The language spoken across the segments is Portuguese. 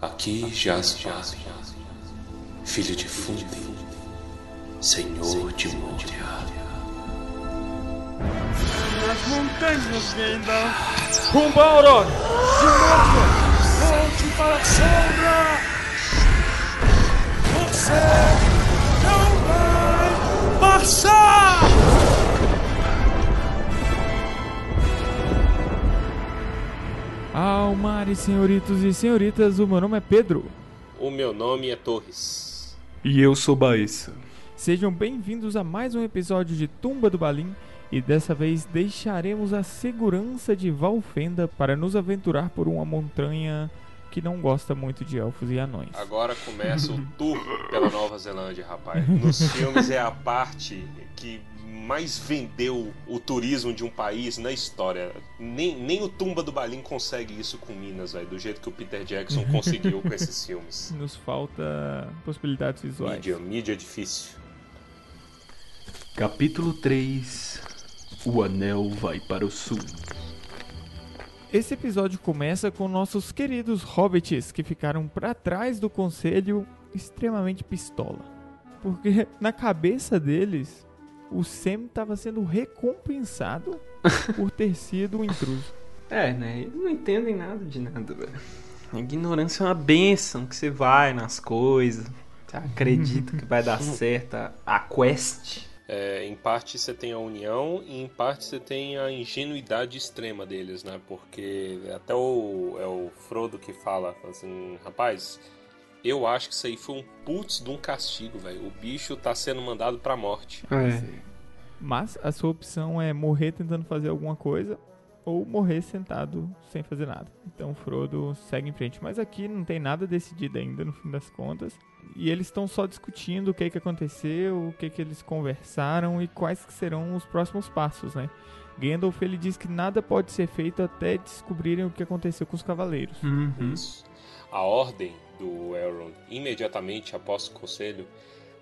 Aqui jaz Vale, filho de Fundin, senhor de Moria. Nas montanhas Gandalf, rumo a Aurora, volte para a sombra! Você não vai passar! Almares, senhoritos e senhoritas, o meu nome é Pedro. O meu nome é Torres. E eu sou Baessa. Sejam bem-vindos a mais um episódio de Tumba do Balim e dessa vez deixaremos a segurança de Valfenda para nos aventurar por uma montanha que não gosta muito de elfos e anões. Agora começa o tour pela Nova Zelândia, rapaz. Nos filmes é a parte que mais vendeu o turismo de um país na história. Nem, nem o Tumba do Balim consegue isso com Minas, velho, do jeito que o Peter Jackson conseguiu com esses filmes. Nos falta possibilidades visuais. Mídia, mídia é difícil. Capítulo 3 O Anel vai para o sul. Esse episódio começa com nossos queridos hobbits que ficaram para trás do conselho extremamente pistola. Porque na cabeça deles, o Sam estava sendo recompensado por ter sido um intruso. É, né? Eles não entendem nada de nada, velho. A ignorância é uma benção que você vai nas coisas, você acredita que vai dar certo a- a quest. É, em parte você tem a união e em parte você tem a ingenuidade extrema deles, né? Porque até o, é o Frodo que fala assim, rapaz, eu acho que isso aí foi um putz de um castigo, velho. O bicho tá sendo mandado pra morte. É. Mas a sua opção é morrer tentando fazer alguma coisa ou morrer sentado sem fazer nada. Então Frodo segue em frente. Mas aqui não tem nada decidido ainda, no fim das contas. E eles estão só discutindo o que, que aconteceu, o que, que eles conversaram e quais que serão os próximos passos, né? Gandalf ele diz que nada pode ser feito até descobrirem o que aconteceu com os cavaleiros. Uhum. Isso. A ordem do Elrond, imediatamente após o conselho,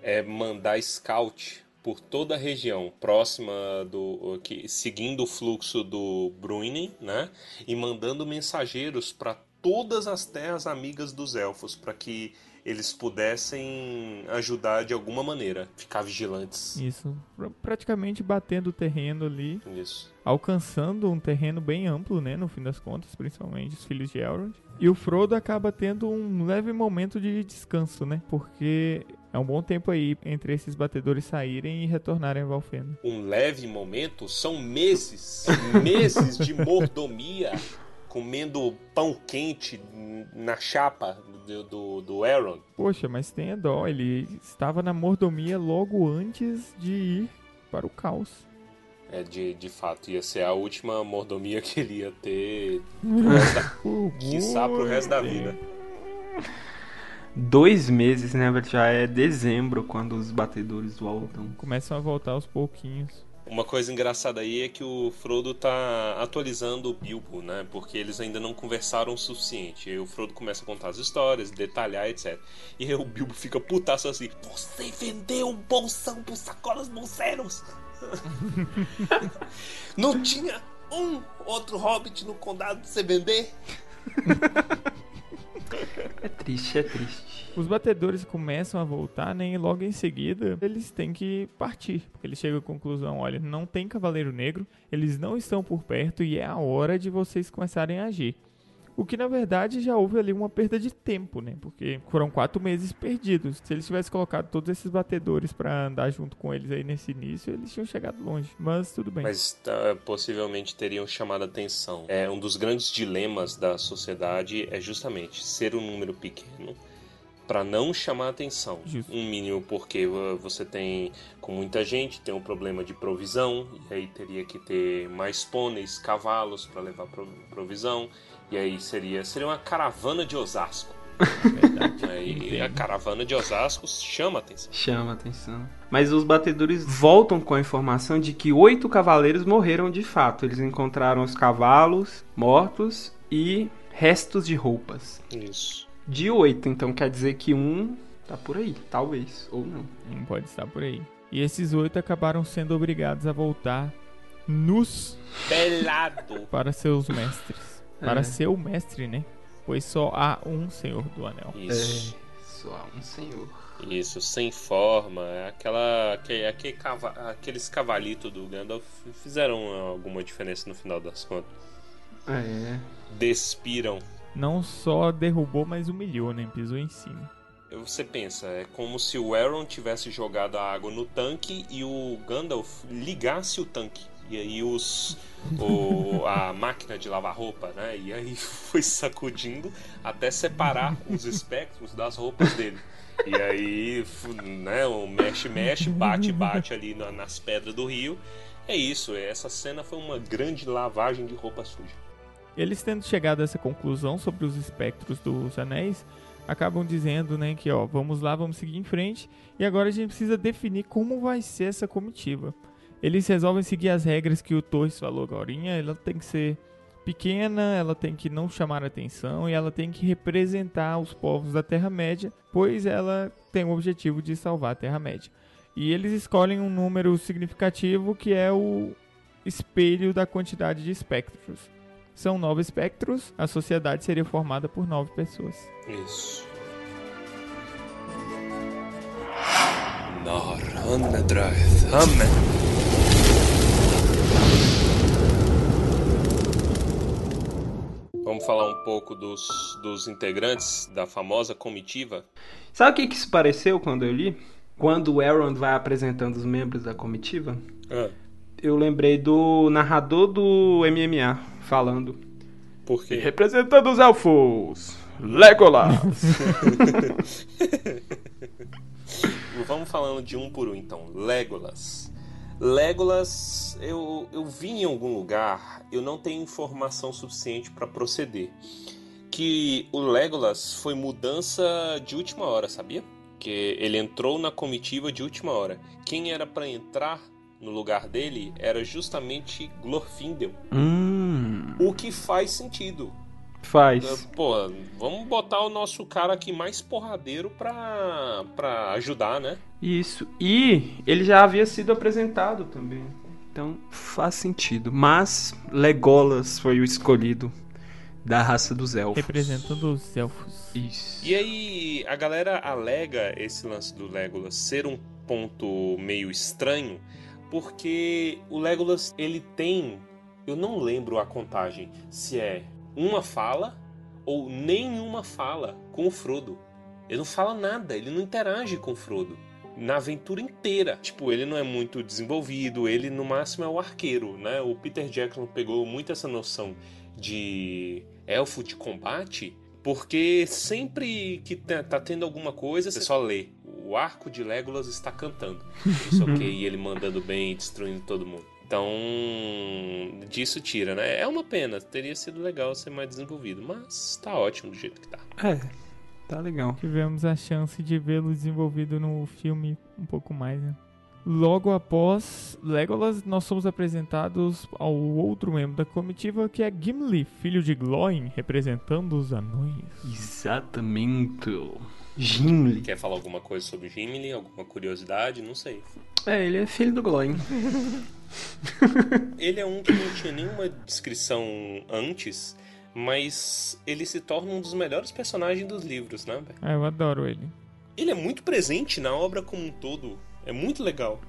é mandar scout por toda a região próxima do que seguindo o fluxo do Bruinen, né? E mandando mensageiros para todas as terras amigas dos elfos para que eles pudessem ajudar de alguma maneira, ficar vigilantes. Isso, pra- praticamente batendo o terreno ali, Isso. Alcançando um terreno bem amplo, né, no fim das contas, principalmente os filhos de Elrond. E o Frodo acaba tendo um leve momento de descanso, né, porque é um bom tempo aí entre esses batedores saírem e retornarem a Valfenda. um leve momento, são meses, meses de mordomia, comendo pão quente na chapa do, do, do Aaron. Poxa, mas tenha dó, ele estava na mordomia logo antes de ir para o caos. É, de, de fato, ia ser a última mordomia que ele ia ter, pro da, quiçá pro resto da vida. Dois meses, né? Já é dezembro quando os batedores voltam. Começam a voltar aos pouquinhos. Uma coisa engraçada aí é que o Frodo tá atualizando o Bilbo, né? Porque eles ainda não conversaram o suficiente. Aí o Frodo começa a contar as histórias, detalhar, etc. E aí o Bilbo fica putaço assim: Você vendeu um bolsão pros sacolas bolseiros! não tinha um outro hobbit no condado você vender? É triste, é triste. Os batedores começam a voltar, né? E logo em seguida eles têm que partir. Porque eles chegam à conclusão: olha, não tem cavaleiro negro, eles não estão por perto e é a hora de vocês começarem a agir. O que na verdade já houve ali uma perda de tempo, né? Porque foram quatro meses perdidos. Se eles tivessem colocado todos esses batedores pra andar junto com eles aí nesse início, eles tinham chegado longe. Mas tudo bem. Mas tá, possivelmente teriam chamado a atenção. É um dos grandes dilemas da sociedade é justamente ser um número pequeno para não chamar atenção. Justo. Um mínimo porque você tem com muita gente tem um problema de provisão e aí teria que ter mais pôneis, cavalos para levar pro- provisão e aí seria seria uma caravana de Osasco. Verdade. Aí a caravana de Osasco chama atenção. Chama atenção. Mas os batedores voltam com a informação de que oito cavaleiros morreram de fato. Eles encontraram os cavalos mortos e restos de roupas. Isso. De oito, então quer dizer que um tá por aí, talvez, ou não. Não pode estar por aí. E esses oito acabaram sendo obrigados a voltar nus Pelado. para seus mestres. Para É. ser o mestre, né? pois só há um Senhor do Anel. Isso. É, só há um senhor. Isso, sem forma. é Aquela, aquele, aquele cava- aqueles cavalitos do Gandalf fizeram alguma diferença no final das contas. É. Despiram. Não só derrubou, mas humilhou, né? Pisou em cima. Você pensa, é como se o Aaron tivesse jogado a água no tanque e o Gandalf ligasse o tanque. E aí os o- a máquina de lavar roupa, né? E aí foi sacudindo até separar os espectros das roupas dele. E aí, né, o mexe, mexe, bate, bate ali na- nas pedras do rio. É isso, essa cena foi uma grande lavagem de roupa suja. Eles tendo chegado a essa conclusão sobre os espectros dos anéis, acabam dizendo, né, que ó, vamos lá, vamos seguir em frente, e agora a gente precisa definir como vai ser essa comitiva. Eles resolvem seguir as regras que o Torres falou agora. Ela tem que ser pequena, ela tem que não chamar atenção e ela tem que representar os povos da Terra-média, pois ela tem o objetivo de salvar a Terra-média. E eles escolhem um número significativo que é o espelho da quantidade de espectros. São nove espectros, a sociedade seria formada por nove pessoas. Isso. Vamos falar um pouco dos, dos integrantes da famosa comitiva. Sabe o que, que isso pareceu quando eu li? Quando o Elrond vai apresentando os membros da comitiva, Ah, eu lembrei do narrador do MMA falando. por quê? Representando os elfos, Legolas. Vamos falando de um por um então. Legolas. Legolas, eu, eu vi em algum lugar, eu não tenho informação suficiente para proceder. Que o Legolas foi mudança de última hora, sabia? Que ele entrou na comitiva de última hora. Quem era para entrar no lugar dele era justamente Glorfindel. hum, O que faz sentido. faz. Pô, vamos botar o nosso cara aqui mais porradeiro pra, pra ajudar, né? Isso. E ele já havia sido apresentado também. Então faz sentido. Mas Legolas foi o escolhido da raça dos elfos. Representando os elfos. Isso. E aí a galera alega esse lance do Legolas ser um ponto meio estranho, porque o Legolas ele tem, eu não lembro a contagem, se é uma fala ou nenhuma fala com o Frodo. Ele não fala nada, ele não interage com o Frodo. Na aventura inteira. Tipo, ele não é muito desenvolvido, ele no máximo é o arqueiro, né? O Peter Jackson pegou muito essa noção de elfo de combate, porque sempre que tá tá tendo alguma coisa, você só lê. O arco de Legolas está cantando. Isso ok, e ele mandando bem e destruindo todo mundo. Então, disso tira, né? É uma pena, teria sido legal ser mais desenvolvido, mas tá ótimo do jeito que tá. É, tá legal. Tivemos a chance de vê-lo desenvolvido no filme um pouco mais, né? Logo após Legolas, nós somos apresentados ao outro membro da comitiva, que é Gimli, filho de Glóin, representando os anões. Exatamente. Gimli. Quer falar alguma coisa sobre Gimli? Alguma curiosidade? Não sei. É, ele é filho do Glóin. Ele é um que não tinha nenhuma descrição antes, mas ele se torna um dos melhores personagens dos livros, né? Ah, eu adoro ele. Ele é muito presente na obra como um todo. É muito legal.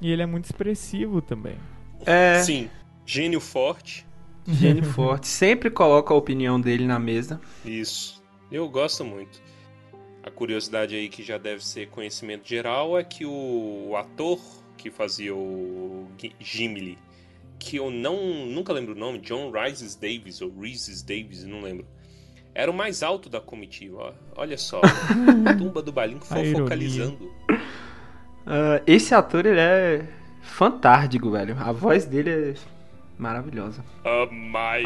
E ele é muito expressivo também. É, Sim, gênio forte. gênio forte. Sempre coloca a opinião dele na mesa. Isso. Eu gosto muito. A curiosidade aí que já deve ser conhecimento geral é que o ator que fazia o Gi- Gimli, que eu não nunca lembro o nome, John Rhys Davis ou Rhys Davis, não lembro. Era o mais alto da comitiva, olha só. Tumba do Balim A ironia. focalizando. Ah, esse ator, ele é fantástico, velho. A voz dele é maravilhosa. Amai.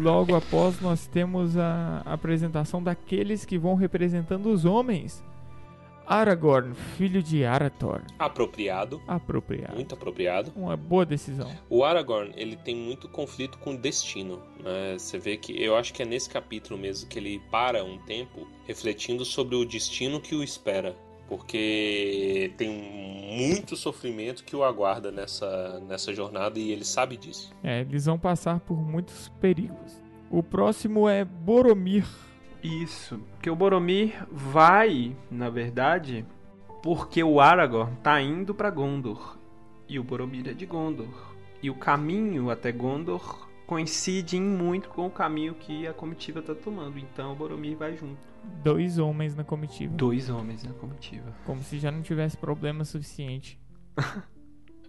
Logo após, nós temos a apresentação daqueles que vão representando os homens. Aragorn, filho de Arathorn. Apropriado, Apropriado. muito apropriado. Uma boa decisão. O Aragorn, ele tem muito conflito com o destino, né? Você vê que eu acho que é nesse capítulo mesmo que ele para um tempo refletindo sobre o destino que o espera, porque tem muito sofrimento que o aguarda nessa nessa jornada e ele sabe disso. É, eles vão passar por muitos perigos. O próximo é Boromir. Isso, porque o Boromir vai, na verdade, porque o Aragorn tá indo pra Gondor e o Boromir é de Gondor. E o caminho até Gondor coincide em muito com o caminho que a comitiva tá tomando. Então o Boromir vai junto. Dois homens na comitiva. Dois homens na comitiva. Como se já não tivesse problema suficiente.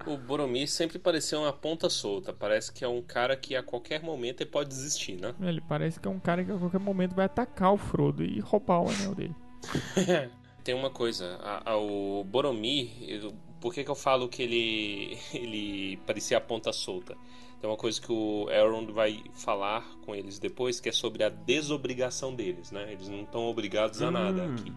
O Boromir sempre pareceu uma ponta solta. Parece que é um cara que a qualquer momento ele pode desistir, né? Ele parece que é um cara que a qualquer momento vai atacar o Frodo e roubar o anel dele. Tem uma coisa, a- a- o Boromir, eu- por que, que eu falo que ele, ele parecia a ponta solta? Tem uma coisa que o Elrond vai falar com eles depois, que é sobre a desobrigação deles, né? Eles não estão obrigados a nada Hum. aqui.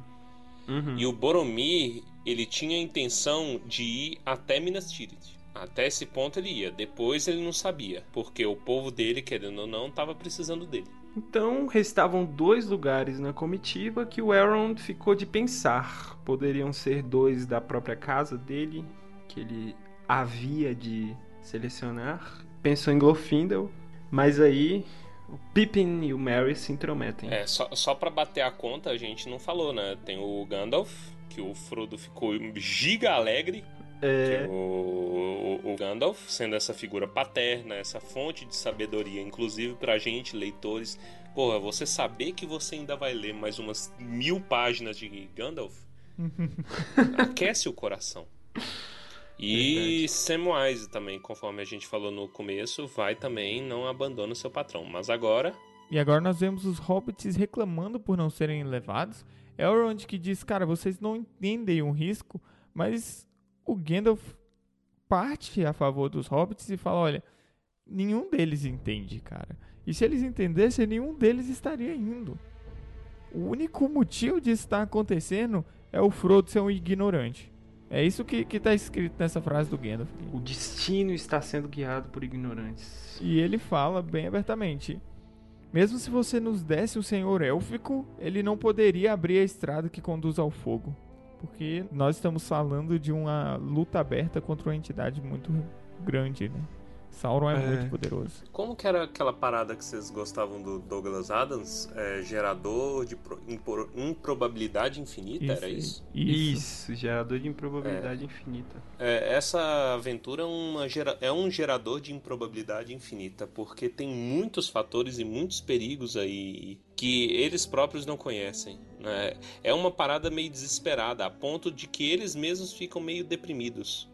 Uhum. E o Boromir, ele tinha a intenção de ir até Minas Tirith. Até esse ponto ele ia. Depois ele não sabia, porque o povo dele, querendo ou não, estava precisando dele. Então restavam dois lugares na comitiva que o Elrond ficou de pensar. Poderiam ser dois da própria casa dele, que ele havia de selecionar. Pensou em Glorfindel, mas aí o Pippin e o Merry se intrometem. É, só, só pra bater a conta, a gente não falou, né? Tem o Gandalf, que o Frodo ficou giga alegre. É, O, o, o Gandalf, sendo essa figura paterna, essa fonte de sabedoria, inclusive pra gente, leitores. Porra, você saber que você ainda vai ler mais umas mil páginas de Gandalf aquece o coração. E Samwise também, conforme a gente falou no começo, vai também, não abandona o seu patrão. Mas agora, E agora nós vemos os hobbits reclamando por não serem levados. Elrond que diz, cara, vocês não entendem o risco, mas o Gandalf parte a favor dos hobbits e fala, olha, nenhum deles entende, cara. E se eles entendessem, nenhum deles estaria indo. O único motivo disso estar acontecendo é o Frodo ser um ignorante. É isso que, que tá escrito nessa frase do Gandalf. o destino está sendo guiado por ignorantes. E ele fala bem abertamente: Mesmo se você nos desse o Senhor Élfico, ele não poderia abrir a estrada que conduz ao fogo. Porque nós estamos falando de uma luta aberta contra uma entidade muito grande, né? Sauron é, É. muito poderoso. como que era aquela parada que vocês gostavam do Douglas Adams? É, gerador de pro- impor- improbabilidade infinita, era isso? Isso. Isso, gerador de improbabilidade infinita. É, essa aventura é, uma gera- é um gerador de improbabilidade infinita, porque tem muitos fatores e muitos perigos aí que eles próprios não conhecem. né? É uma parada meio desesperada, a ponto de que eles mesmos ficam meio deprimidos.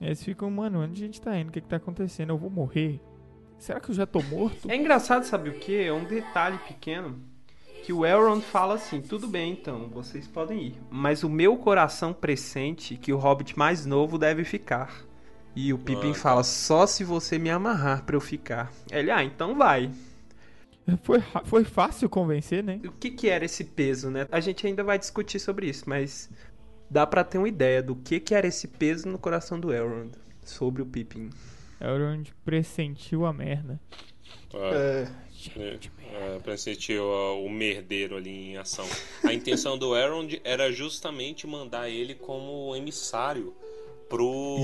Eles ficam, mano, onde a gente tá indo? O que, que tá acontecendo? Eu vou morrer? Será que eu já tô morto? É engraçado, sabe o que? É um detalhe pequeno que o Elrond fala assim: tudo bem, então, vocês podem ir, mas o meu coração pressente que o Hobbit mais novo deve ficar. E o Pippin fala: só se você me amarrar pra eu ficar. Ele, ah, então vai. Foi, foi fácil convencer, né? O que que era esse peso, né? A gente ainda vai discutir sobre isso, mas dá pra ter uma ideia do que que era esse peso no coração do Elrond sobre o Pippin. Elrond pressentiu a merda. É, é, pra sentir o, o merdeiro ali em ação. A intenção do Elrond era justamente mandar ele como emissário pro,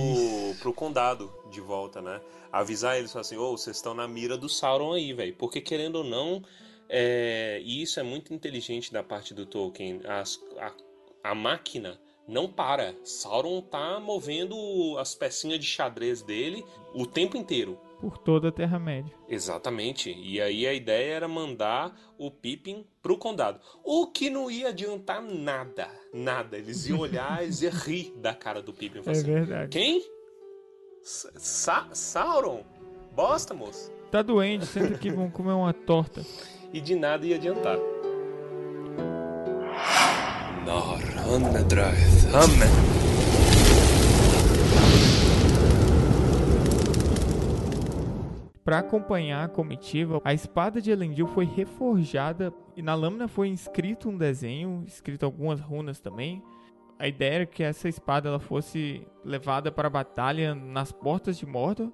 pro condado de volta, né? Avisar eles assim, ô, vocês estão na mira do Sauron aí, velho. Porque querendo ou não, é, e isso é muito inteligente da parte do Tolkien, as- a, a máquina não para. Sauron tá movendo as pecinhas de xadrez dele o tempo inteiro. Por toda a Terra-média. Exatamente. E aí a ideia era mandar o Pippin pro condado. O que não ia adiantar nada. Nada. Eles iam olhar, iam rir da cara do Pippin. É assim, verdade. Quem? Sa Sauron? Bosta, moço. Tá doente, senta aqui, vamos comer uma torta. E de nada ia adiantar. Naranadrath. Para acompanhar a comitiva, a espada de Elendil foi reforjada e na lâmina foi inscrito um desenho, escrito algumas runas também. A ideia era que essa espada ela fosse levada para a batalha nas portas de Mordor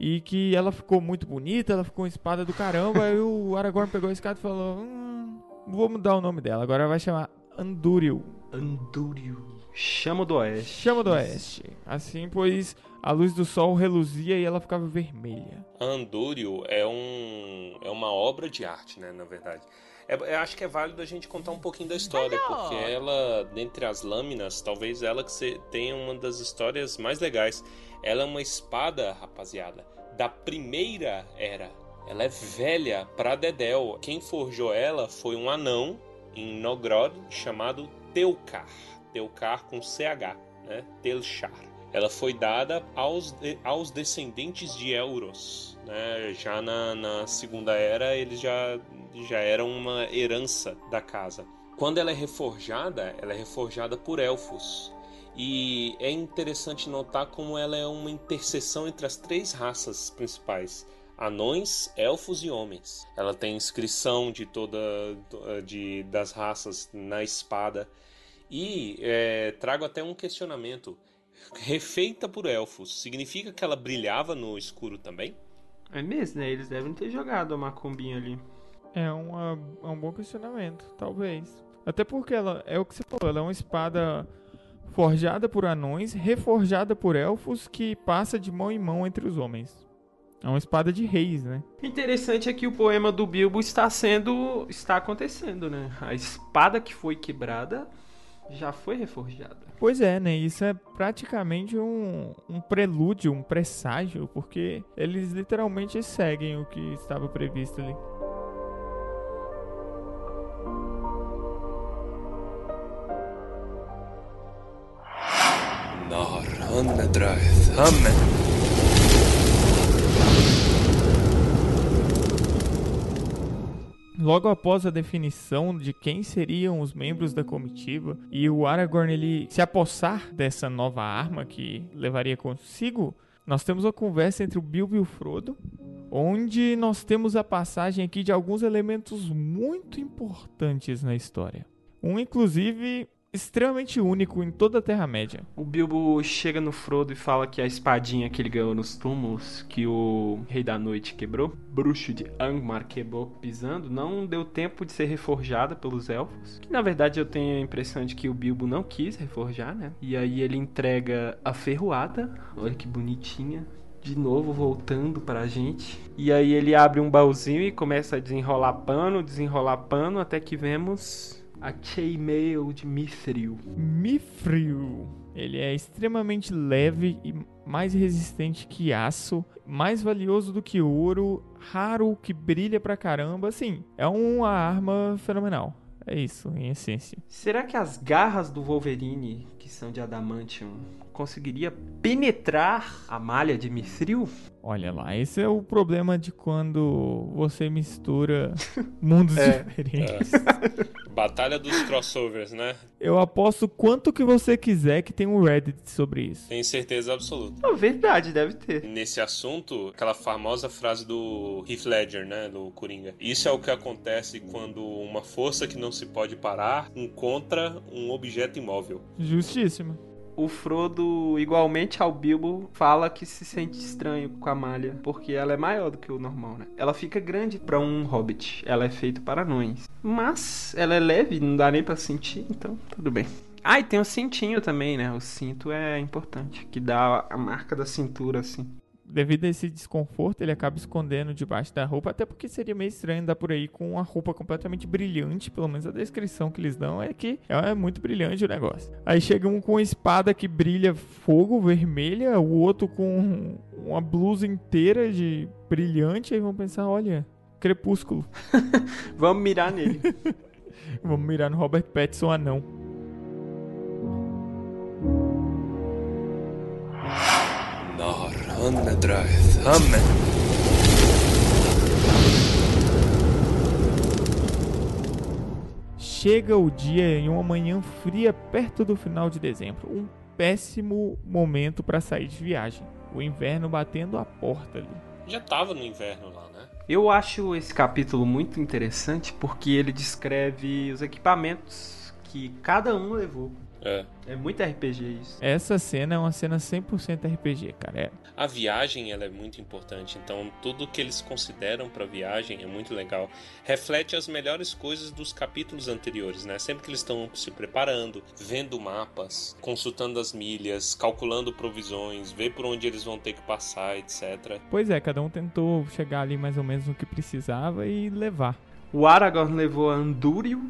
e que ela ficou muito bonita, ela ficou uma espada do caramba. aí o Aragorn pegou a espada e falou: hum, vou mudar o nome dela, agora vai chamar Andúril. Andúrio. Chama do Oeste. Chama do Oeste. Assim, pois a luz do sol reluzia e ela ficava vermelha. Andúrio é um é uma obra de arte, né, na verdade. É, eu acho que é válido a gente contar um pouquinho da história, porque ela, dentre as lâminas, talvez ela que tenha uma das histórias mais legais. Ela é uma espada, rapaziada, da primeira era. Ela é velha pra Dedel. Quem forjou ela foi um anão em Nogrod chamado Teukar. Teukar com CH, né? Telchar. Ela foi dada aos, aos descendentes de Euros. Né? Já na, na Segunda Era, eles já, já eram uma herança da casa. Quando ela é reforjada, ela é reforjada por elfos. E é interessante notar como ela é uma interseção entre as três raças principais: anões, elfos e homens. Ela tem inscrição de toda de, das raças na espada. E é, trago até um questionamento. Refeita por elfos, significa que ela brilhava no escuro também? É mesmo, né? Eles devem ter jogado a macumbinha ali. É, uma, é um bom questionamento, talvez. Até porque ela é o que você falou, ela é uma espada forjada por anões, reforjada por elfos, que passa de mão em mão entre os homens. É uma espada de reis, né? Interessante é que o poema do Bilbo está sendo. está acontecendo, né? A espada que foi quebrada já foi reforjada. Pois é, né? Isso é praticamente um, um prelúdio, um presságio, porque eles literalmente seguem o que estava previsto ali. Logo após a definição de quem seriam os membros da comitiva e o Aragorn ele se apossar dessa nova arma que levaria consigo, nós temos uma conversa entre o Bilbo e o Frodo, onde nós temos a passagem aqui de alguns elementos muito importantes na história. Um, inclusive, extremamente único em toda a Terra-média. O Bilbo chega no Frodo e fala que a espadinha que ele ganhou nos túmulos, que o Rei da Noite quebrou, bruxo de Angmar quebrou pisando, não deu tempo de ser reforjada pelos elfos. Que na verdade eu tenho a impressão de que o Bilbo não quis reforjar, né? E aí ele entrega a ferroada, olha que bonitinha, de novo voltando pra gente. E aí ele abre um baúzinho e começa a desenrolar pano, desenrolar pano, até que vemos a Chainmail de Mithril. Mithril. Ele é extremamente leve e mais resistente que aço, mais valioso do que ouro, raro, que brilha pra caramba. Assim, é uma arma fenomenal. É isso, em essência. Será que as garras do Wolverine, que são de adamantium, conseguiria penetrar a malha de Mithril? Olha lá, esse é o problema de quando você mistura mundos é. diferentes. É. Batalha dos crossovers, né? Eu aposto quanto que você quiser que tem um Reddit sobre isso. Tenho certeza absoluta. É verdade, deve ter. Nesse assunto, aquela famosa frase do Heath Ledger, né, do Coringa. Isso é o que acontece quando uma força que não se pode parar encontra um objeto imóvel. Justíssimo o Frodo, igualmente ao Bilbo, fala que se sente estranho com a malha, porque ela é maior do que o normal, né? Ela fica grande para um hobbit, ela é feita para anões. Mas ela é leve, não dá nem para sentir, então tudo bem. Ah, e tem o cintinho também, né? O cinto é importante, que dá a marca da cintura, assim devido a esse desconforto, ele acaba escondendo debaixo da roupa, até porque seria meio estranho andar por aí com uma roupa completamente brilhante, pelo menos a descrição que eles dão é que é muito brilhante o negócio. Aí chega um com uma espada que brilha fogo vermelha, o outro com uma blusa inteira de brilhante, aí vão pensar, olha, crepúsculo. Vamos mirar nele. Vamos mirar no Robert Pattinson anão. Chega o dia em uma manhã fria perto do final de dezembro. Um péssimo momento para sair de viagem. O inverno batendo a porta ali. Já tava no inverno lá, né? Eu acho esse capítulo muito interessante porque ele descreve os equipamentos que cada um levou. É. É muito RPG isso. Essa cena é uma cena 100% RPG, cara. É, A viagem ela é muito importante, então tudo que eles consideram pra viagem é muito legal. Reflete as melhores coisas dos capítulos anteriores, né? Sempre que eles estão se preparando, vendo mapas, consultando as milhas, calculando provisões, ver por onde eles vão ter que passar, etc. Pois é, cada um tentou chegar ali mais ou menos no que precisava e levar. O Aragorn levou a Andúrio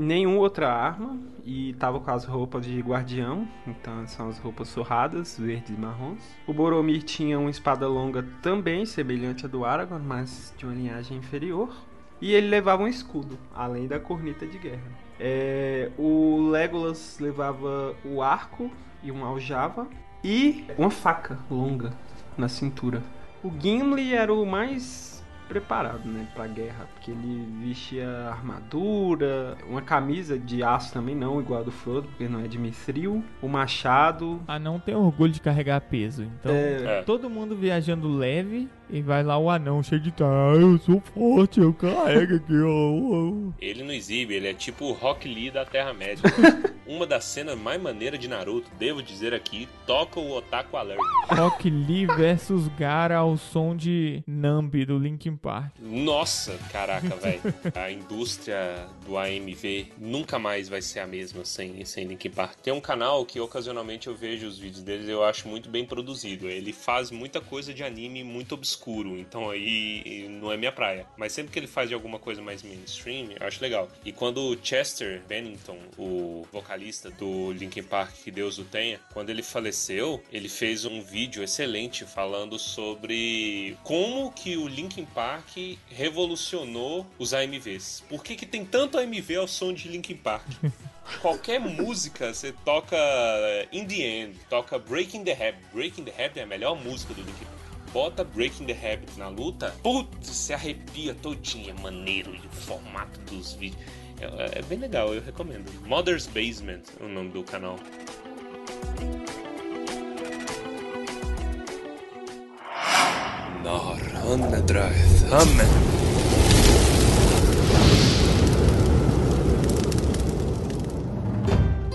nenhuma outra arma. E tava com as roupas de guardião. Então são as roupas surradas, verdes e marrons. O Boromir tinha uma espada longa também, semelhante à do Aragorn, mas de uma linhagem inferior. E ele levava um escudo, além da corneta de guerra. É, o Legolas levava o arco e uma aljava. E uma faca longa na cintura. O Gimli era o mais preparado, né, pra guerra, porque ele vestia armadura, uma camisa de aço também não, igual a do Frodo, porque não é de mithril, o machado, Anão tem orgulho de carregar peso, então É. É. todo mundo viajando leve e vai lá o anão cheio de tá, eu sou forte, eu carrego aqui, ó. Ele não exibe, ele é tipo o Rock Lee da Terra-média. Uma das cenas mais maneiras de Naruto, devo dizer aqui, toca o Otaku Alert. Rock Lee versus Gara ao som de Nambi do Linkin Park. Nossa, caraca, velho. A indústria do AMV nunca mais vai ser a mesma sem, sem Linkin Park. Tem um canal que ocasionalmente eu vejo os vídeos deles e eu acho muito bem produzido. Ele faz muita coisa de anime muito obscuro, então aí não é minha praia. Mas sempre que ele faz de alguma coisa mais mainstream, eu acho legal. E quando o Chester Bennington, o vocalista do Linkin Park, que Deus o tenha, quando ele faleceu, ele fez um vídeo excelente falando sobre como que o Linkin Park revolucionou os AMVs. Por que, que tem tanto AMV ao som de Linkin Park? Qualquer música, você toca eh, In The End, toca Breaking the Habit. Breaking the Habit é a melhor música do Linkin Park. Bota Breaking the Habit na luta, putz, você arrepia todinha, maneiro, e o formato dos vídeos. É, é bem legal, eu recomendo. Mother's Basement é o nome do canal.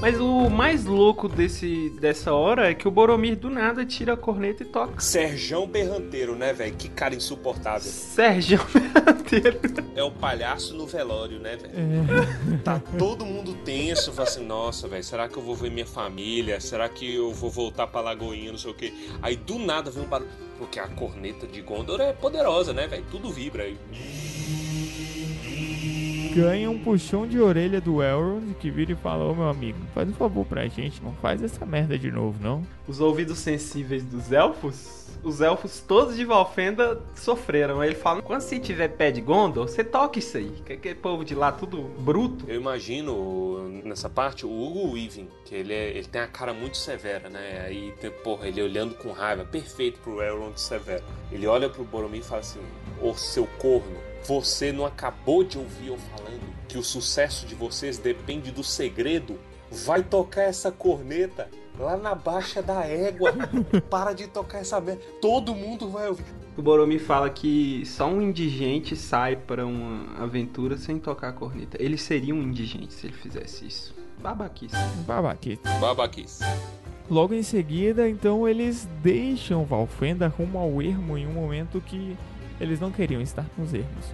Mas o mais louco desse, dessa hora é que o Boromir do nada tira a corneta e toca. Serjão Berranteiro, né, velho? Que cara insuportável. Sérgio Berranteiro. É o palhaço no velório, né, velho? É, Tá todo mundo tenso, fala assim, nossa, velho, será que eu vou ver minha família? Será que eu vou voltar pra Lagoinha, não sei o quê? Aí do nada vem um barulho. Porque a corneta de Gondor é poderosa, né, velho? Tudo vibra aí. Ganha um puxão de orelha do Elrond que vira e fala: Ô meu amigo, faz um favor pra gente, não faz essa merda de novo, não. Os ouvidos sensíveis dos elfos, os elfos todos de Valfenda sofreram. Aí ele fala: quando você tiver pé de Gondor, você toca isso aí. Que aquele povo de lá tudo bruto. Eu imagino nessa parte o Hugo Weaving, que ele, é- ele tem a cara muito severa, né? Aí, tem- porra, ele olhando com raiva, perfeito pro Elrond severo. Ele olha pro Boromir e fala assim: Ô seu corno, você não acabou de ouvir eu falando que o sucesso de vocês depende do segredo? Vai tocar essa corneta lá na baixa da égua. Para de tocar essa merda. Todo mundo vai ouvir. O Boromir fala que só um indigente sai para uma aventura sem tocar a corneta. Ele seria um indigente se ele fizesse isso. Babaquice. Babaquice. Babaquice. Logo em seguida, então, eles deixam Valfenda rumo ao ermo em um momento que eles não queriam estar nos ermos.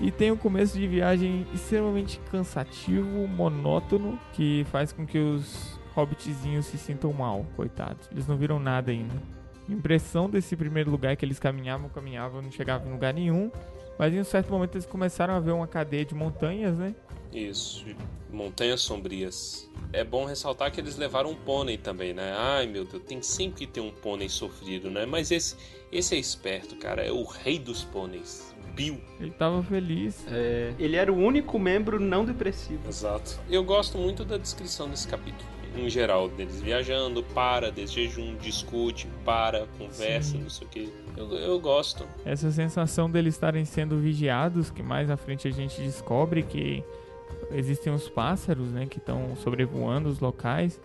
E tem um começo de viagem extremamente cansativo, monótono, que faz com que os hobbitzinhos se sintam mal, coitados. Eles não viram nada ainda. A impressão desse primeiro lugar é que eles caminhavam, caminhavam, não chegavam em lugar nenhum. Mas em um certo momento eles começaram a ver uma cadeia de montanhas, né? Isso, Montanhas Sombrias. É bom ressaltar que eles levaram um pônei também, né? Ai meu Deus, tem sempre que ter um pônei sofrido, né? Mas esse, esse é esperto, cara. É o rei dos pôneis. Bill. Ele tava feliz. É, ele era o único membro não depressivo. Exato. Eu gosto muito da descrição desse capítulo. Em geral, deles viajando, para, desse jejum, discute, para, conversa, Sim. não sei o que. Eu, eu gosto. essa sensação deles estarem sendo vigiados, que mais à frente a gente descobre que existem os pássaros, né, que estão sobrevoando os locais.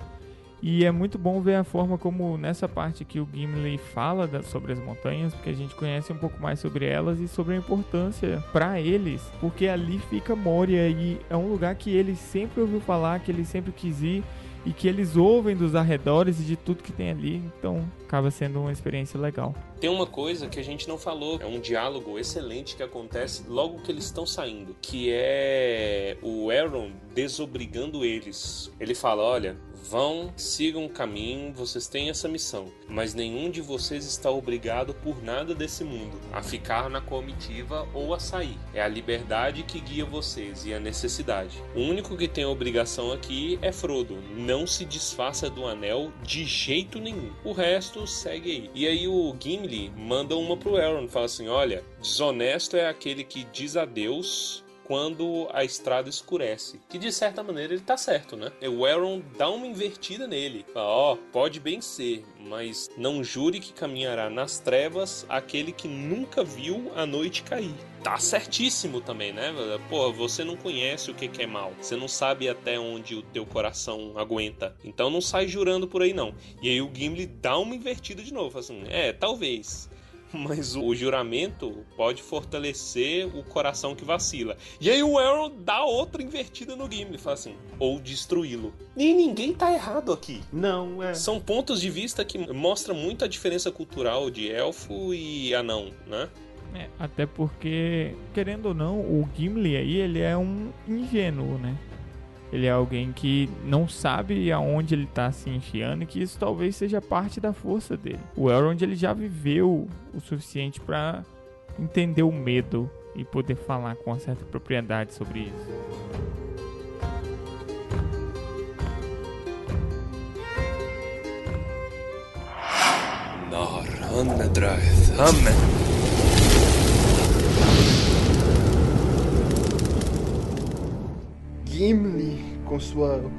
E é muito bom ver a forma como nessa parte que o Gimli fala da, sobre as montanhas, porque a gente conhece um pouco mais sobre elas e sobre a importância para eles, porque ali fica Moria e é um lugar que ele sempre ouviu falar, que ele sempre quis ir e que eles ouvem dos arredores e de tudo que tem ali, então acaba sendo uma experiência legal. Tem uma coisa que a gente não falou, é um diálogo excelente que acontece logo que eles estão saindo, que é o Aaron desobrigando eles. Ele fala: "Olha, Vão, sigam o caminho, vocês têm essa missão, mas nenhum de vocês está obrigado por nada desse mundo a ficar na comitiva ou a sair. É a liberdade que guia vocês e a necessidade. O único que tem a obrigação aqui é Frodo. Não se desfaça do anel de jeito nenhum. O resto segue aí. E aí o Gimli manda uma pro Elrond, fala assim: "Olha, desonesto é aquele que diz adeus quando a estrada escurece. Que de certa maneira ele tá certo, né? O Aaron dá uma invertida nele. Ó, oh, pode bem ser, mas não jure que caminhará nas trevas aquele que nunca viu a noite cair. Tá certíssimo também, né? Pô, você não conhece o que, que é mal. Você não sabe até onde o teu coração aguenta. Então não sai jurando por aí, não. E aí o Gimli dá uma invertida de novo. Assim, é, talvez mas o juramento pode fortalecer o coração que vacila. E aí o Arrow dá outra invertida no Gimli, fala assim, ou destruí-lo. E ninguém tá errado aqui. Não, é. São pontos de vista que mostram muito a diferença cultural de elfo e anão, né? É, até porque, querendo ou não, o Gimli aí, ele é um ingênuo, né? Ele é alguém que não sabe aonde ele está se enfiando e que isso talvez seja parte da força dele. O Elrond ele já viveu o suficiente para entender o medo e poder falar com uma certa propriedade sobre isso. Amen. Gimli, com sua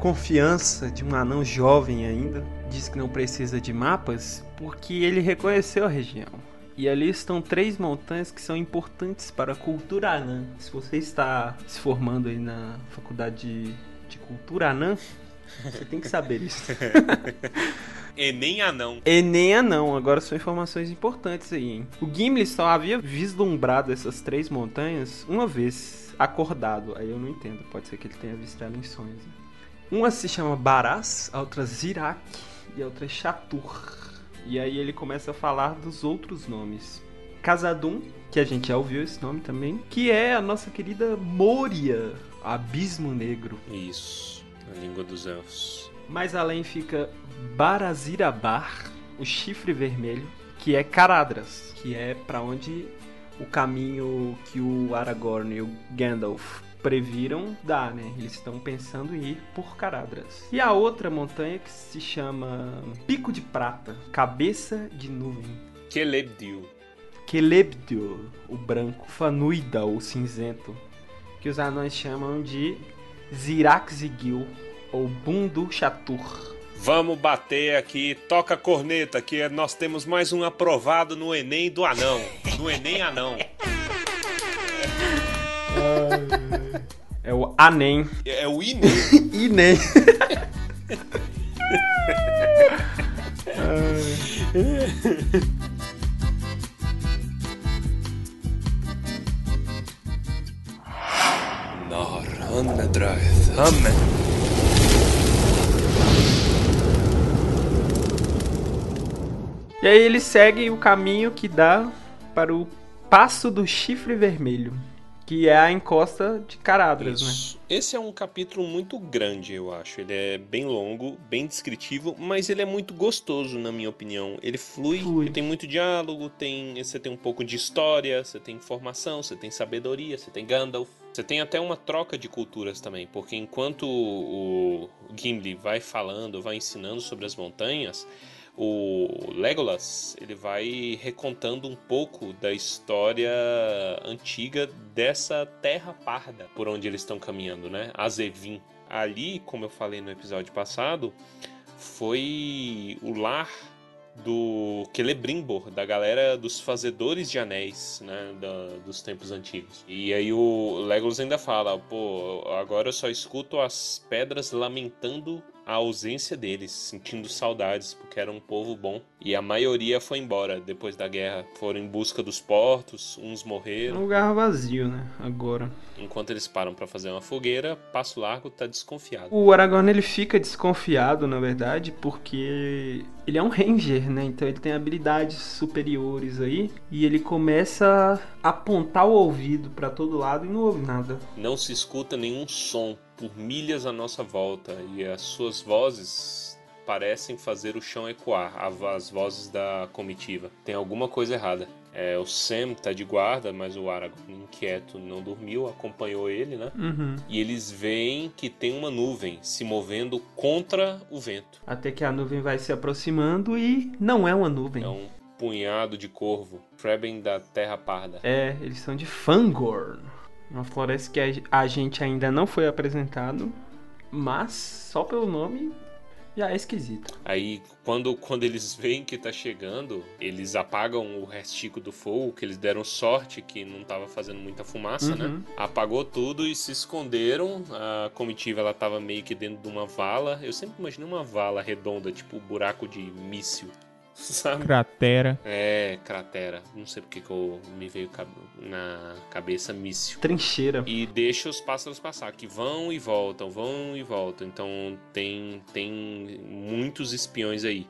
confiança de um anão jovem ainda, diz que não precisa de mapas porque ele reconheceu a região. E ali estão três montanhas que são importantes para a cultura anã. Se você está se formando aí na faculdade de, de cultura anã, você tem que saber isso. Enem anão. Enem anão, agora são informações importantes aí, hein? O Gimli só havia vislumbrado essas três montanhas uma vez acordado. Aí eu não entendo. Pode ser que ele tenha visto ela em sonhos. Né? Uma se chama Baraz, a outra Zirak e a outra Shatur. E aí ele começa a falar dos outros nomes. Casadum, que a gente já ouviu esse nome também, que é a nossa querida Moria, Abismo Negro. Isso, a língua dos elfos. Mais além fica Barazirabar, o chifre vermelho, que é Caradras, que é para onde o caminho que o Aragorn e o Gandalf previram dá, né? Eles estão pensando em ir por Caradras. E a outra montanha que se chama Pico de Prata, Cabeça de Nuvem. Celebdil. Celebdil, o branco. Fanuida, o cinzento. Que os anões chamam de Ziraxigil, ou Bundu Chatur. Vamos bater aqui, toca a corneta, que nós temos mais um aprovado no Enem do Anão. No Enem Anão. É o Anem. É, é o Inem. Inem. Amen. E aí ele segue o caminho que dá para o Passo do Chifre Vermelho, que é a encosta de Caradras, né? Isso. né? Esse é um capítulo muito grande, eu acho. Ele é bem longo, bem descritivo, mas ele é muito gostoso, na minha opinião. Ele flui, flui. Tem muito diálogo, tem, você tem um pouco de história, você tem informação, você tem sabedoria, você tem Gandalf. Você tem até uma troca de culturas também, porque enquanto o Gimli vai falando, vai ensinando sobre as montanhas, o Legolas ele vai recontando um pouco da história antiga dessa terra parda por onde eles estão caminhando, né? Azevin. Ali, como eu falei no episódio passado, foi o lar do Celebrimbor, da galera dos fazedores de anéis, né, da, dos tempos antigos. E aí o Legolas ainda fala, pô, agora eu só escuto as pedras lamentando a ausência deles, sentindo saudades, porque era um povo bom. E a maioria foi embora depois da guerra. Foram em busca dos portos, uns É um morreram. lugar vazio, né? Agora. Enquanto eles param para fazer uma fogueira, Passo Largo tá desconfiado. O Aragorn ele fica desconfiado, na verdade, porque ele é um ranger, né? Então ele tem habilidades superiores aí e ele começa a apontar o ouvido pra todo lado e não ouve nada. Não se escuta nenhum som por milhas à nossa volta e as suas vozes parecem fazer o chão ecoar, as vozes da comitiva. Tem alguma coisa errada. É, o Sam tá de guarda, mas o Aragorn, inquieto, não dormiu, acompanhou ele, né? Uhum. E eles veem que tem uma nuvem se movendo contra o vento. Até que a nuvem vai se aproximando e não é uma nuvem. É um punhado de corvo, Freben da Terra Parda. É, eles são de Fangorn. Uma floresta que a- gente ainda não foi apresentado, mas só pelo nome já é esquisito. Aí, quando, quando eles veem que tá chegando, eles apagam o restico do fogo, que eles deram sorte que não tava fazendo muita fumaça, né? Uhum. Apagou tudo e se esconderam. A comitiva, ela tava meio que dentro de uma vala. Eu sempre imaginei uma vala redonda, tipo buraco de míssil, sabe? Cratera. É, cratera. Não sei porque que eu me veio na cabeça míssil. Trincheira. E deixa os pássaros passar, que vão e voltam, vão e voltam. Então tem, tem muitos espiões aí.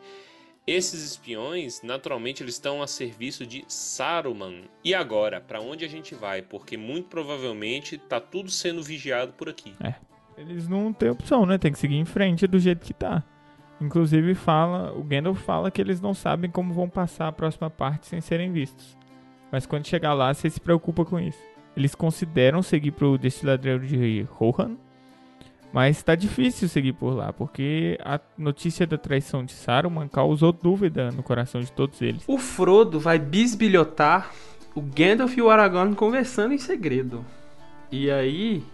Esses espiões, naturalmente, eles estão a serviço de Saruman. E agora, para onde a gente vai? Porque muito provavelmente tá tudo sendo vigiado por aqui. Eles não têm opção, né? Tem que seguir em frente do jeito que tá. Inclusive fala, o Gandalf fala que eles não sabem como vão passar a próxima parte sem serem vistos. Mas quando chegar lá, você se preocupa com isso. Eles consideram seguir pro destiladeiro de Rohan, mas tá difícil seguir por lá, porque a notícia da traição de Saruman causou dúvida no coração de todos eles. O Frodo vai bisbilhotar o Gandalf e o Aragorn conversando em segredo. E aí,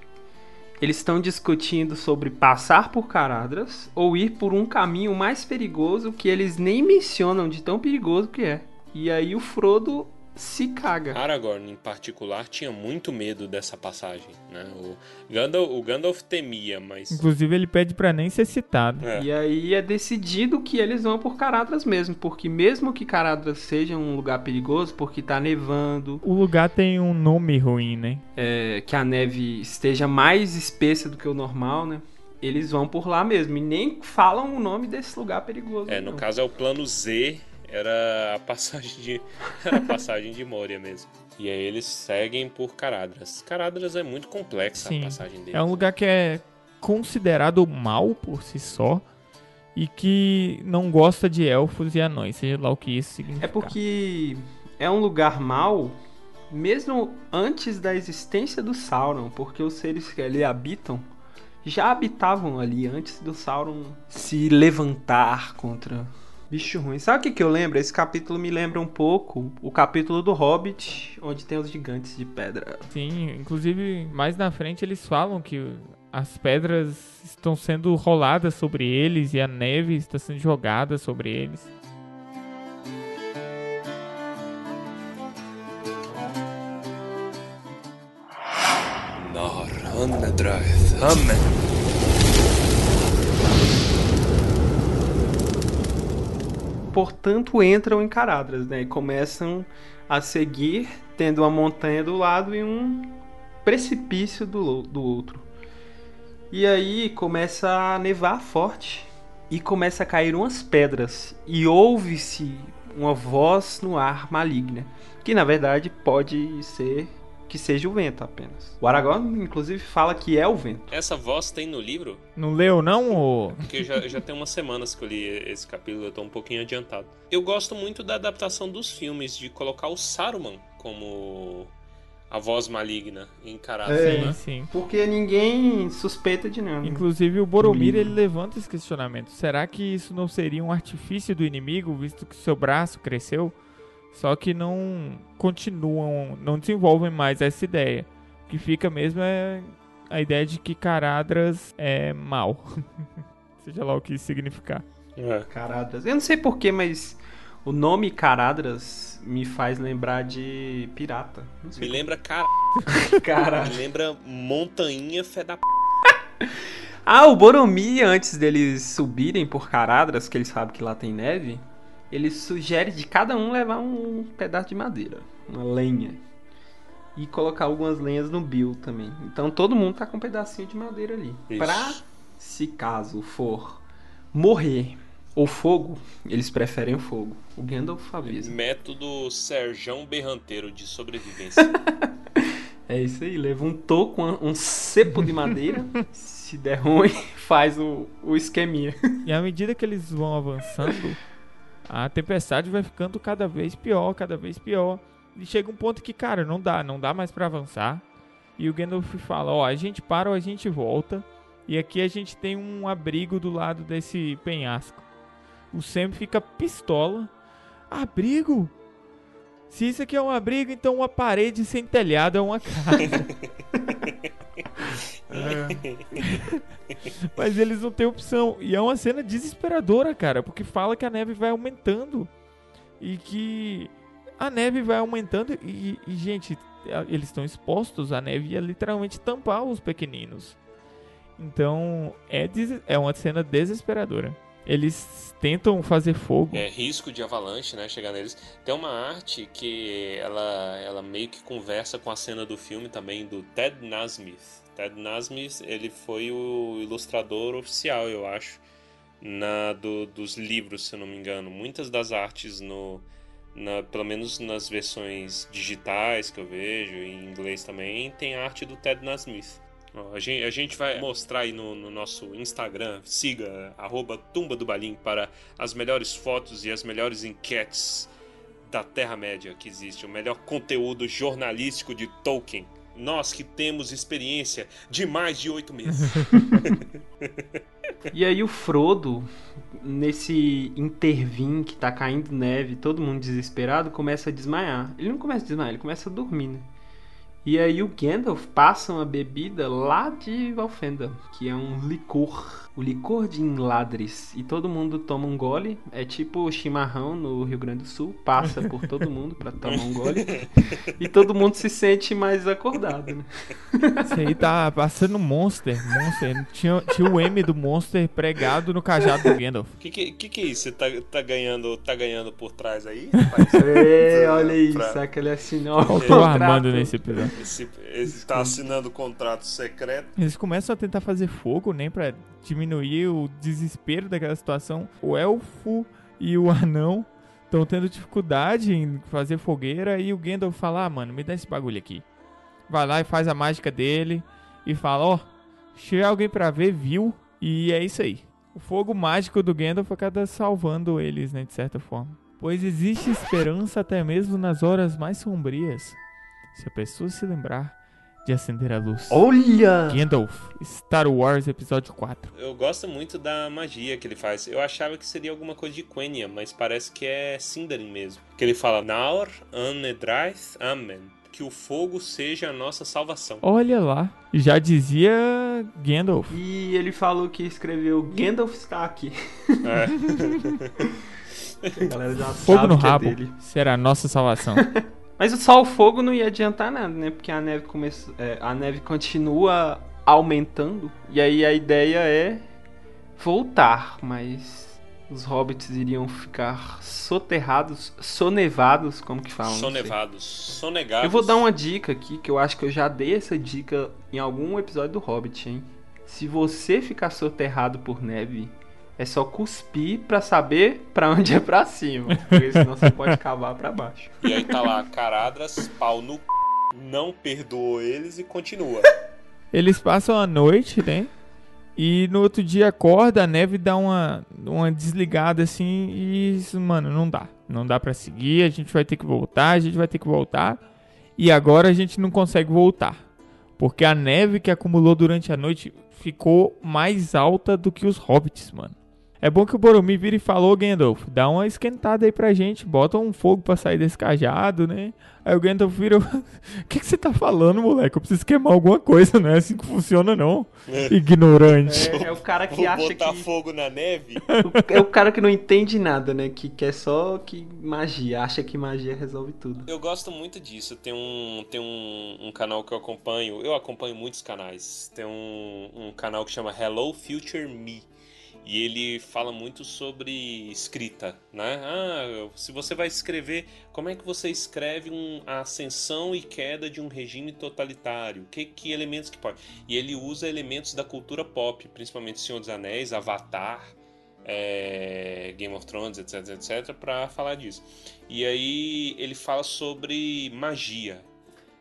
eles estão discutindo sobre passar por Caradras ou ir por um caminho mais perigoso que eles nem mencionam de tão perigoso que é. E aí o Frodo se caga. Aragorn, em particular, tinha muito medo dessa passagem. Né? O, Gandalf, o Gandalf temia, mas. Inclusive ele pede pra nem ser citado. É. E aí é decidido que eles vão por Caradras mesmo, porque mesmo que Caradras seja um lugar perigoso, porque tá nevando, O lugar tem um nome ruim, né? é, que a neve esteja mais espessa do que o normal, né? Eles vão por lá mesmo e nem falam o nome desse lugar perigoso. É, no não. caso é o plano Z, era a passagem de era a passagem de Moria mesmo. E aí eles seguem por Caradras. Caradras é muito complexa Sim, a passagem deles. É um lugar que é considerado mal por si só e que não gosta de elfos e anões, seja lá o que isso significa. É porque é um lugar mau, mesmo antes da existência do Sauron, porque os seres que ali habitam já habitavam ali antes do Sauron se levantar contra bicho ruim. Sabe o que, que eu lembro? Esse capítulo me lembra um pouco o capítulo do Hobbit, onde tem os gigantes de pedra. Sim, inclusive mais na frente eles falam que as pedras estão sendo roladas sobre eles e a neve está sendo jogada sobre eles. Portanto, entram em Caradras, né? E começam a seguir, tendo uma montanha do lado e um precipício do, do outro. E aí começa a nevar forte e começa a cair umas pedras e ouve-se uma voz no ar maligna, que na verdade pode ser que seja o vento apenas. O Aragorn inclusive fala que é o vento. Essa voz tem no livro? Não leu não, ô? Porque já, já tem umas semanas que eu li esse capítulo, eu tô um pouquinho adiantado. Eu gosto muito da adaptação dos filmes, de colocar o Saruman como a voz maligna em Caradras, É. Sim, né? sim. Porque ninguém suspeita de nada. Inclusive o Boromir ele levanta esse questionamento. Será que isso não seria um artifício do inimigo, visto que seu braço cresceu? Só que não continuam, não desenvolvem mais essa ideia. O que fica mesmo é a ideia de que Caradras é mal. Seja lá o que isso significar. É. Caradras. Eu não sei porquê, mas o nome Caradras me faz lembrar de pirata. Não Me lembra cara, Cara. me lembra montanha fé da p... Ah, o Boromir, antes deles subirem por Caradras, que ele sabe que lá tem neve, ele sugere de cada um levar um pedaço de madeira, uma lenha. E colocar algumas lenhas no Bill também. Então todo mundo tá com um pedacinho de madeira ali. Isso. Pra, se caso for morrer ou fogo, eles preferem o fogo. O Gandalf avisa. Método Serjão Berranteiro de sobrevivência. É isso aí, leva um toco, um um cepo de madeira. se der ruim, faz o, o esqueminha. E à medida que eles vão avançando, a tempestade vai ficando cada vez pior, cada vez pior. E chega um ponto que, cara, não dá, não dá mais pra avançar. E o Gandalf fala: Ó, a gente para ou a gente volta. E aqui a gente tem um abrigo do lado desse penhasco. O Sam fica pistola. Abrigo? Se isso aqui é um abrigo, então uma parede sem telhado é uma casa. Mas eles não têm opção. E é uma cena desesperadora, cara, porque fala que a neve vai aumentando. E que a neve vai aumentando. E, e, gente, eles estão expostos. A neve ia literalmente tampar os pequeninos. Então, é, é uma cena desesperadora. Eles tentam fazer fogo. É risco de avalanche, né? Chegar neles. Tem uma arte que ela, ela meio que conversa com a cena do filme também do Ted Nasmith. Ted Nasmith, ele foi o ilustrador oficial, eu acho, na do, dos livros, se eu não me engano. Muitas das artes no na, pelo menos nas versões digitais que eu vejo, em inglês também, tem a arte do Ted Nasmith. Ó, a, gente, a gente vai mostrar aí no, no nosso Instagram, siga arroba Tumba do Balim para as melhores fotos e as melhores enquetes da Terra-média que existe, o melhor conteúdo jornalístico de Tolkien. Nós que temos experiência de mais de oito meses. E aí o Frodo, nesse intervim que tá caindo neve, todo mundo desesperado, começa a desmaiar. Ele não começa a desmaiar, ele começa a dormir, né? E aí o Gandalf passa uma bebida lá de Valfenda, que é um licor. O licor de Inladres. E todo mundo toma um gole. É tipo o chimarrão no Rio Grande do Sul. Passa por todo mundo pra tomar um gole. E todo mundo se sente mais acordado, né? Isso aí tá passando Monster. Monster. Tinha, tinha o M do Monster pregado no cajado do Gandalf. que, que, que que é isso? Você tá, tá, ganhando, tá ganhando por trás aí? rapaz? É, olha isso, Pra- que ele assinou o Faltou o contrato. Armando nesse episódio. Esse, esse tá assinando contrato secreto. Eles começam a tentar fazer fogo, nem pra diminuir o desespero daquela situação. O elfo e o anão estão tendo dificuldade em fazer fogueira e o Gandalf fala: ah, mano, me dá esse bagulho aqui. Vai lá e faz a mágica dele e fala: ó, se alguém pra ver, viu. E é isso aí. O fogo mágico do Gandalf acaba salvando eles, né, de certa forma. Pois existe esperança até mesmo nas horas mais sombrias. Se a pessoa se lembrar de acender a luz. Olha! Gandalf, Star Wars Episódio 4. Eu gosto muito da magia que ele faz. Eu achava que seria alguma coisa de Quenya, mas parece que é Sindarin mesmo. Que ele fala Naur Anedraith Amen. Que o fogo seja a nossa salvação. Olha lá, já dizia Gandalf. E ele falou que escreveu Gandalf está aqui. É. A galera já Fogo sabe no que é rabo dele. será a nossa salvação. Mas só o fogo não ia adiantar nada, né? Porque a neve começa, é, a neve continua aumentando e aí a ideia é voltar, mas os hobbits iriam ficar soterrados, sonevados, como que falam? Sonevados, sonegados. Eu vou dar uma dica aqui, que eu acho que eu já dei essa dica em algum episódio do Hobbit, hein? Se você ficar soterrado por neve, é só cuspir pra saber pra onde é pra cima. Porque senão você pode cavar pra baixo. E aí tá lá, Caradras, pau no c... não perdoou eles e continua. Eles passam a noite, né? E no outro dia acorda, a neve dá uma, uma desligada assim e isso, mano, não dá. Não dá pra seguir, a gente vai ter que voltar, a gente vai ter que voltar. E agora a gente não consegue voltar. Porque a neve que acumulou durante a noite ficou mais alta do que os hobbits, mano. É bom que o Boromir vira e falou, Gandalf, dá uma esquentada aí pra gente, bota um fogo pra sair desse cajado, né? Aí o Gandalf vira, o que, que você tá falando, moleque? Eu preciso queimar alguma coisa, não é assim que funciona, não. Ignorante. É, é o cara que Vou acha botar que. fogo na neve? É o cara que não entende nada, né? Que quer só que magia, acha que magia resolve tudo. Eu gosto muito disso. Tem um, tem um, um canal que eu acompanho. Eu acompanho muitos canais. Tem um, um canal que chama Hello Future Me. E ele fala muito sobre escrita, né? Ah, se você vai escrever, como é que você escreve um, a ascensão e queda de um regime totalitário? Que, que elementos que pode? E ele usa elementos da cultura pop, principalmente Senhor dos Anéis, Avatar, é, Game of Thrones, etc, etc, para falar disso. E aí ele fala sobre magia.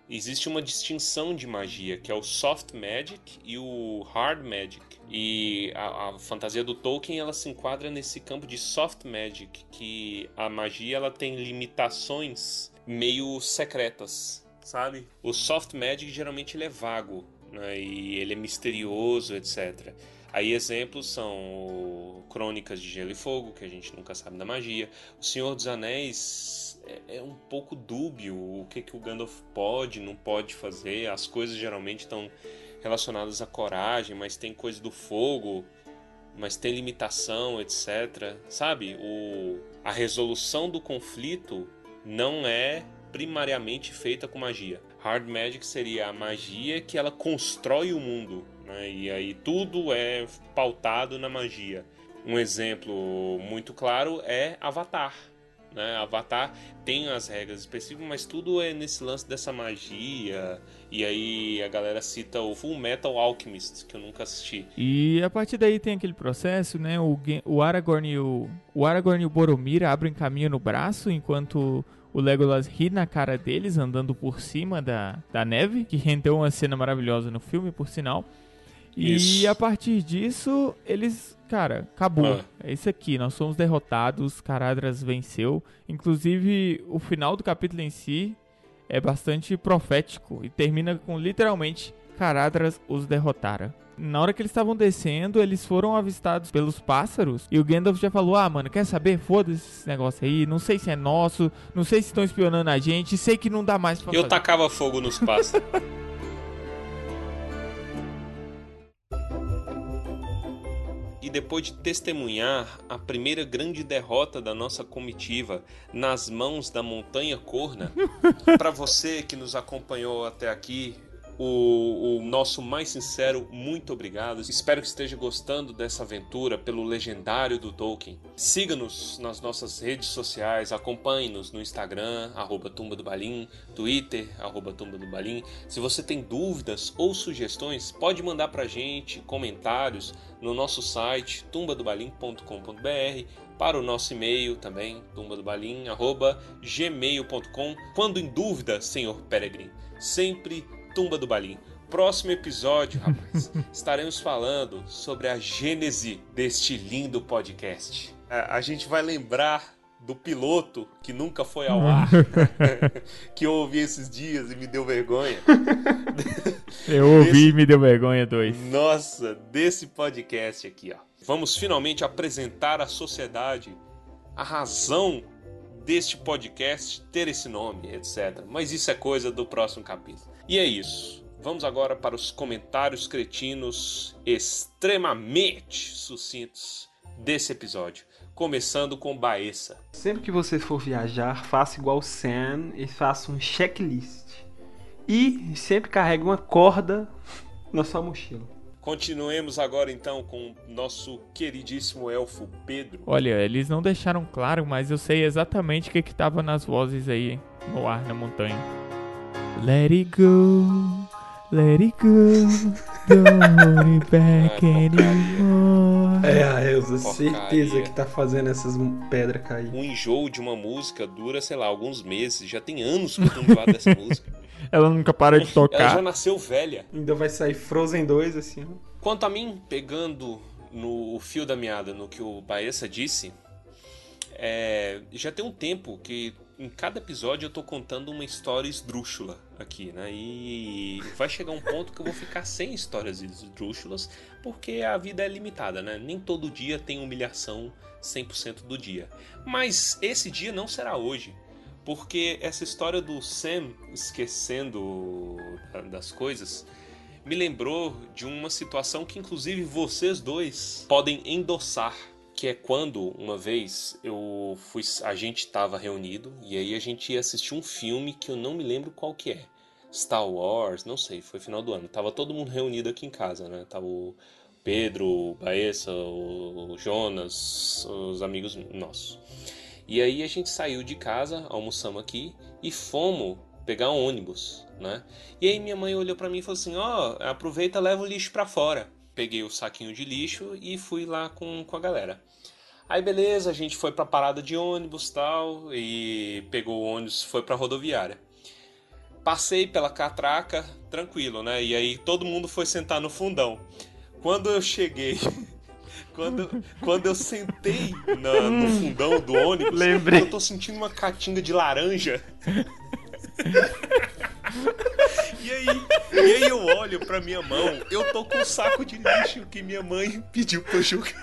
Existe uma distinção de magia, que é o soft magic e o hard magic. E a, a, fantasia do Tolkien ela se enquadra nesse campo de soft magic, que a magia ela tem limitações meio secretas, sabe? O soft magic geralmente ele é vago, né? E ele é misterioso, etc. Aí exemplos são Crônicas de Gelo e Fogo, que a gente nunca sabe da magia. O Senhor dos Anéis é, é um pouco dúbio o que, que o Gandalf pode, não pode fazer. As coisas geralmente estão relacionadas à coragem, mas tem coisa do fogo, mas tem limitação, etc. Sabe? O, a resolução do conflito não é primariamente feita com magia. Hard Magic seria a magia que ela constrói o mundo, né? e aí tudo é pautado na magia. Um exemplo muito claro é Avatar. Né? Avatar tem as regras específicas, mas tudo é nesse lance dessa magia. E aí a galera cita o Full Metal Alchemist, que eu nunca assisti. E a partir daí tem aquele processo, né? O, o Aragorn e o, o Aragorn e o Boromir abrem caminho no braço, enquanto o Legolas ri na cara deles, andando por cima da, da neve, que rendeu uma cena maravilhosa no filme, por sinal. E Isso. a partir disso, eles, cara, acabou. Ah. É isso aqui, nós somos derrotados, Caradras venceu. Inclusive, o final do capítulo em si é bastante profético e termina com literalmente Caradras os derrotara. Na hora que eles estavam descendo, eles foram avistados pelos pássaros e o Gandalf já falou: "Ah, mano, quer saber? Foda-se esse negócio aí, não sei se é nosso, não sei se estão espionando a gente, sei que não dá mais pra Eu fazer." tacava fogo nos pássaros. E depois de testemunhar a primeira grande derrota da nossa comitiva nas mãos da Montanha Corna, para você que nos acompanhou até aqui, o, o, nosso mais sincero muito obrigado. Espero que esteja gostando dessa aventura pelo legendário do Tolkien. Siga-nos nas nossas redes sociais, acompanhe-nos no Instagram, arroba Tumba do Balim, Twitter, arroba Tumba do Balim. Se você tem dúvidas ou sugestões, pode mandar pra gente comentários no nosso site tumbadobalim.com.br para o nosso e-mail também, tumbadobalim.gmail.com. Quando em dúvida, senhor Peregrine, sempre Tumba do Balim. Próximo episódio, rapaz, estaremos falando sobre a gênese deste lindo podcast. A, a gente vai lembrar do piloto que nunca foi ao ar, que eu ouvi esses dias e me deu vergonha. Eu ouvi desse... e me deu vergonha, dois. Nossa, desse podcast aqui, ó. Vamos finalmente apresentar à sociedade a razão deste podcast ter esse nome, etc. Mas isso é coisa do próximo capítulo. E é isso. Vamos agora para os comentários cretinos extremamente sucintos desse episódio. Começando com Baessa. Sempre que você for viajar, faça igual o Sam e faça um checklist. E sempre carregue uma corda na sua mochila. Continuemos agora então com nosso queridíssimo elfo Pedro. Olha, eles não deixaram claro, mas eu sei exatamente o que estava nas vozes aí no ar na montanha. Let it go, let it go, don't hold it back anymore. É, a Elza, certeza que tá fazendo essas pedras cair. Um enjoo de uma música dura, sei lá, alguns meses. Já tem anos que eu tô enjoado dessa música. Ela nunca para de tocar. Ela já nasceu velha. Ainda vai sair Frozen 2 assim. Quanto a mim, pegando no fio da meada no que o Baessa disse, é, já tem um tempo que em cada episódio eu tô contando uma história esdrúxula aqui, né? E vai chegar um ponto que eu vou ficar sem histórias esdrúxulas, porque a vida é limitada, né? Nem todo dia tem humilhação 100% do dia. Mas esse dia não será hoje. Porque essa história do Sam esquecendo das coisas me lembrou de uma situação que inclusive vocês dois podem endossar que é quando uma vez eu fui a gente estava reunido e aí a gente ia assistir um filme que eu não me lembro qual que é. Star Wars não sei foi final do ano. Tava todo mundo reunido aqui em casa né? Tava o Pedro o Baessa o Jonas os amigos nossos. E aí a gente saiu de casa almoçamos aqui e fomos pegar um ônibus né? E aí minha mãe olhou para mim e falou assim ó oh, aproveita leva o lixo para fora. Peguei o saquinho de lixo e fui lá com, com a galera. Aí beleza, a gente foi pra parada de ônibus tal, e pegou o ônibus, foi pra rodoviária. Passei pela catraca, tranquilo, né? E aí todo mundo foi sentar no fundão. Quando eu cheguei, quando, quando eu sentei na, no fundão do ônibus, Lembrei. eu tô sentindo uma catinga de laranja. E aí, e aí eu olho pra minha mão, eu tô com um saco de lixo que minha mãe pediu pra eu jogar.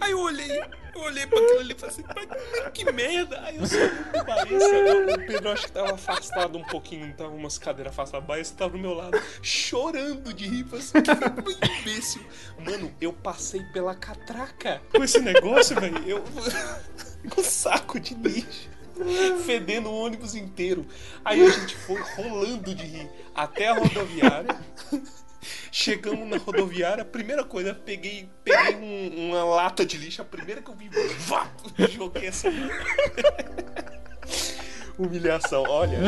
Aí eu olhei, eu olhei pra aquilo ali e falei assim, mas que merda! Aí eu saí do Baíssa, o Pedro acho que tava afastado um pouquinho, tava umas cadeiras afastadas, o Baíssa tava do meu lado, chorando de rir, assim, que imbecil. Mano, eu passei pela catraca com esse negócio, velho, eu... com saco de lixo fedendo o ônibus inteiro. Aí a gente foi rolando de rir até a rodoviária. Chegamos na rodoviária, a primeira coisa, peguei, peguei um, uma lata de lixo, a primeira que eu vi, vá, joguei assim. Humilhação, olha.